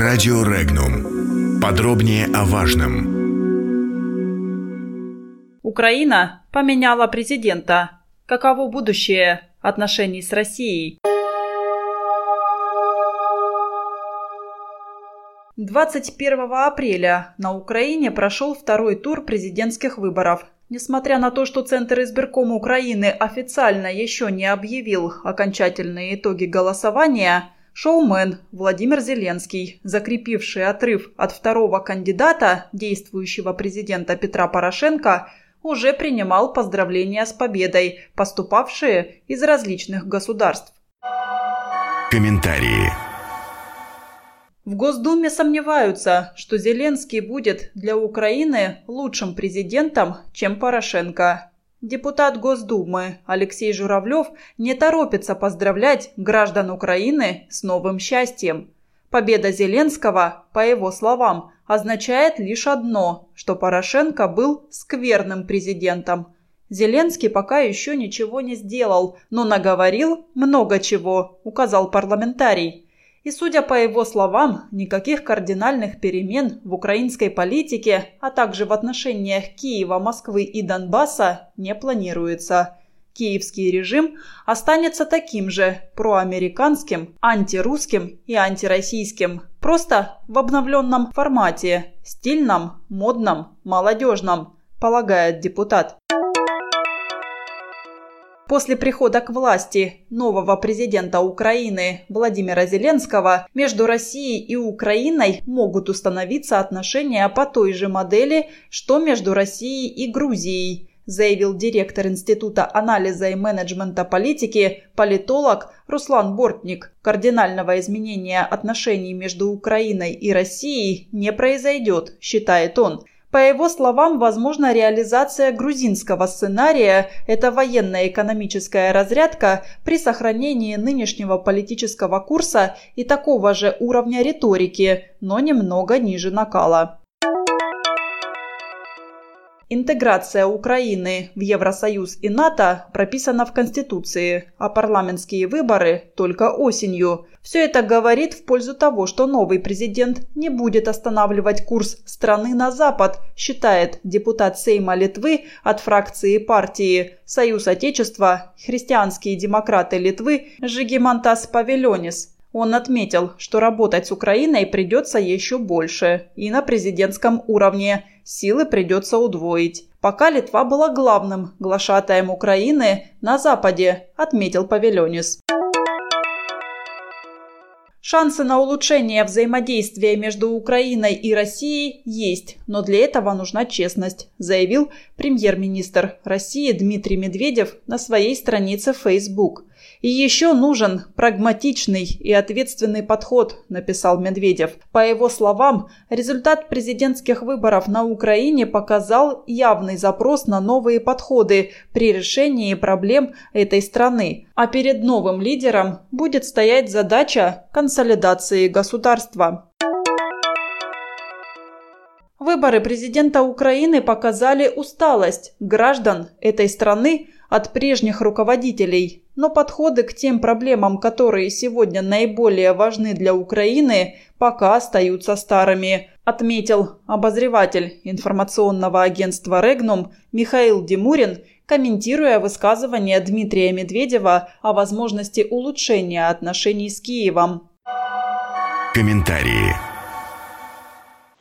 Радио Регнум. Подробнее о важном. Украина поменяла президента. Каково будущее отношений с Россией? 21 апреля на Украине прошел второй тур президентских выборов. Несмотря на то, что Центр избиркома Украины официально еще не объявил окончательные итоги голосования, шоумен Владимир Зеленский, закрепивший отрыв от второго кандидата, действующего президента Петра Порошенко, уже принимал поздравления с победой, поступавшие из различных государств. Комментарии. В Госдуме сомневаются, что Зеленский будет для Украины лучшим президентом, чем Порошенко. Депутат Госдумы Алексей Журавлев не торопится поздравлять граждан Украины с новым счастьем. Победа Зеленского, по его словам, означает лишь одно, что Порошенко был скверным президентом. Зеленский пока еще ничего не сделал, но наговорил много чего, указал парламентарий. И, судя по его словам, никаких кардинальных перемен в украинской политике, а также в отношениях Киева, Москвы и Донбасса не планируется. Киевский режим останется таким же проамериканским, антирусским и антироссийским, просто в обновленном формате, стильном, модном, молодежном, полагает депутат. После прихода к власти нового президента Украины Владимира Зеленского между Россией и Украиной могут установиться отношения по той же модели, что между Россией и Грузией, заявил директор Института анализа и менеджмента политики, политолог Руслан Бортник. Кардинального изменения отношений между Украиной и Россией не произойдет, считает он. По его словам, возможна реализация грузинского сценария – это военная экономическая разрядка при сохранении нынешнего политического курса и такого же уровня риторики, но немного ниже накала. Интеграция Украины в Евросоюз и НАТО прописана в Конституции, а парламентские выборы только осенью. Все это говорит в пользу того, что новый президент не будет останавливать курс страны на Запад, считает депутат Сейма Литвы от фракции партии «Союз Отечества. Христианские демократы Литвы» Жигимантас Павильонис. Он отметил, что работать с Украиной придется еще больше и на президентском уровне. Силы придется удвоить. Пока Литва была главным глашатаем Украины на Западе, отметил Павелионис. Шансы на улучшение взаимодействия между Украиной и Россией есть, но для этого нужна честность, заявил премьер-министр России Дмитрий Медведев на своей странице Facebook. И еще нужен прагматичный и ответственный подход, написал Медведев. По его словам, результат президентских выборов на Украине показал явный запрос на новые подходы при решении проблем этой страны. А перед новым лидером будет стоять задача консолидации государства. Выборы президента Украины показали усталость граждан этой страны от прежних руководителей, но подходы к тем проблемам, которые сегодня наиболее важны для Украины, пока остаются старыми, отметил обозреватель информационного агентства «Регнум» Михаил Димурин, комментируя высказывание Дмитрия Медведева о возможности улучшения отношений с Киевом. Комментарии.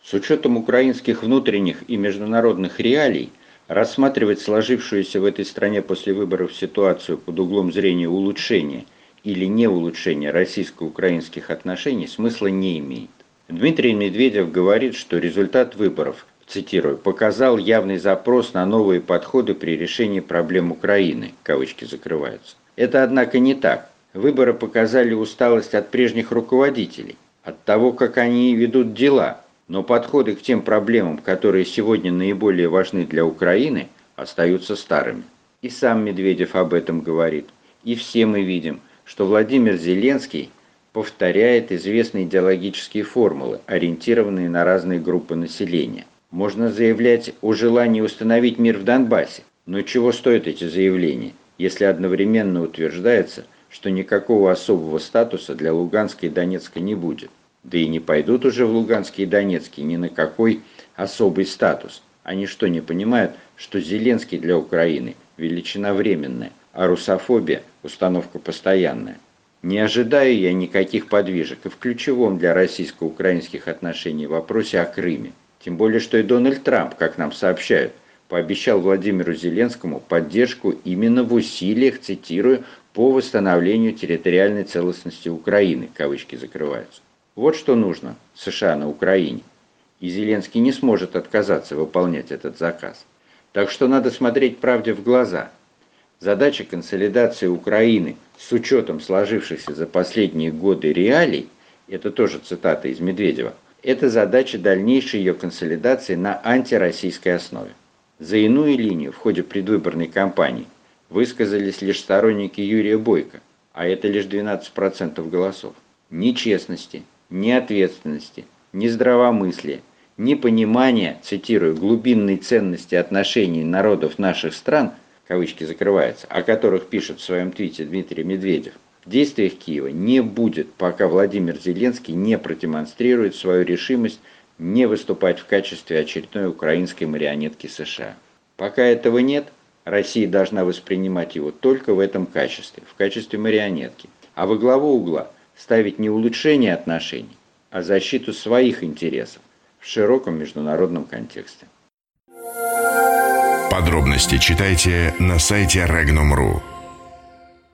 С учетом украинских внутренних и международных реалий, рассматривать сложившуюся в этой стране после выборов ситуацию под углом зрения улучшения или не улучшения российско-украинских отношений смысла не имеет. Дмитрий Медведев говорит, что результат выборов, цитирую, «показал явный запрос на новые подходы при решении проблем Украины», кавычки закрываются. Это, однако, не так. Выборы показали усталость от прежних руководителей, от того, как они ведут дела – но подходы к тем проблемам, которые сегодня наиболее важны для Украины, остаются старыми. И сам Медведев об этом говорит. И все мы видим, что Владимир Зеленский повторяет известные идеологические формулы, ориентированные на разные группы населения. Можно заявлять о желании установить мир в Донбассе, но чего стоят эти заявления, если одновременно утверждается, что никакого особого статуса для Луганска и Донецка не будет? Да и не пойдут уже в Луганский и Донецкий ни на какой особый статус. Они что, не понимают, что Зеленский для Украины – величина временная, а русофобия – установка постоянная? Не ожидаю я никаких подвижек и в ключевом для российско-украинских отношений вопросе о Крыме. Тем более, что и Дональд Трамп, как нам сообщают, пообещал Владимиру Зеленскому поддержку именно в усилиях, цитирую, по восстановлению территориальной целостности Украины, кавычки закрываются. Вот что нужно США на Украине. И Зеленский не сможет отказаться выполнять этот заказ. Так что надо смотреть правде в глаза. Задача консолидации Украины с учетом сложившихся за последние годы реалий, это тоже цитата из Медведева, это задача дальнейшей ее консолидации на антироссийской основе. За иную линию в ходе предвыборной кампании высказались лишь сторонники Юрия Бойко, а это лишь 12% голосов. Ни честности, ни ответственности, ни здравомыслия, ни понимания, цитирую, глубинной ценности отношений народов наших стран, кавычки закрываются, о которых пишет в своем твите Дмитрий Медведев, в действиях Киева не будет, пока Владимир Зеленский не продемонстрирует свою решимость не выступать в качестве очередной украинской марионетки США. Пока этого нет, Россия должна воспринимать его только в этом качестве, в качестве марионетки. А во главу угла ставить не улучшение отношений, а защиту своих интересов в широком международном контексте. Подробности читайте на сайте Regnum.ru.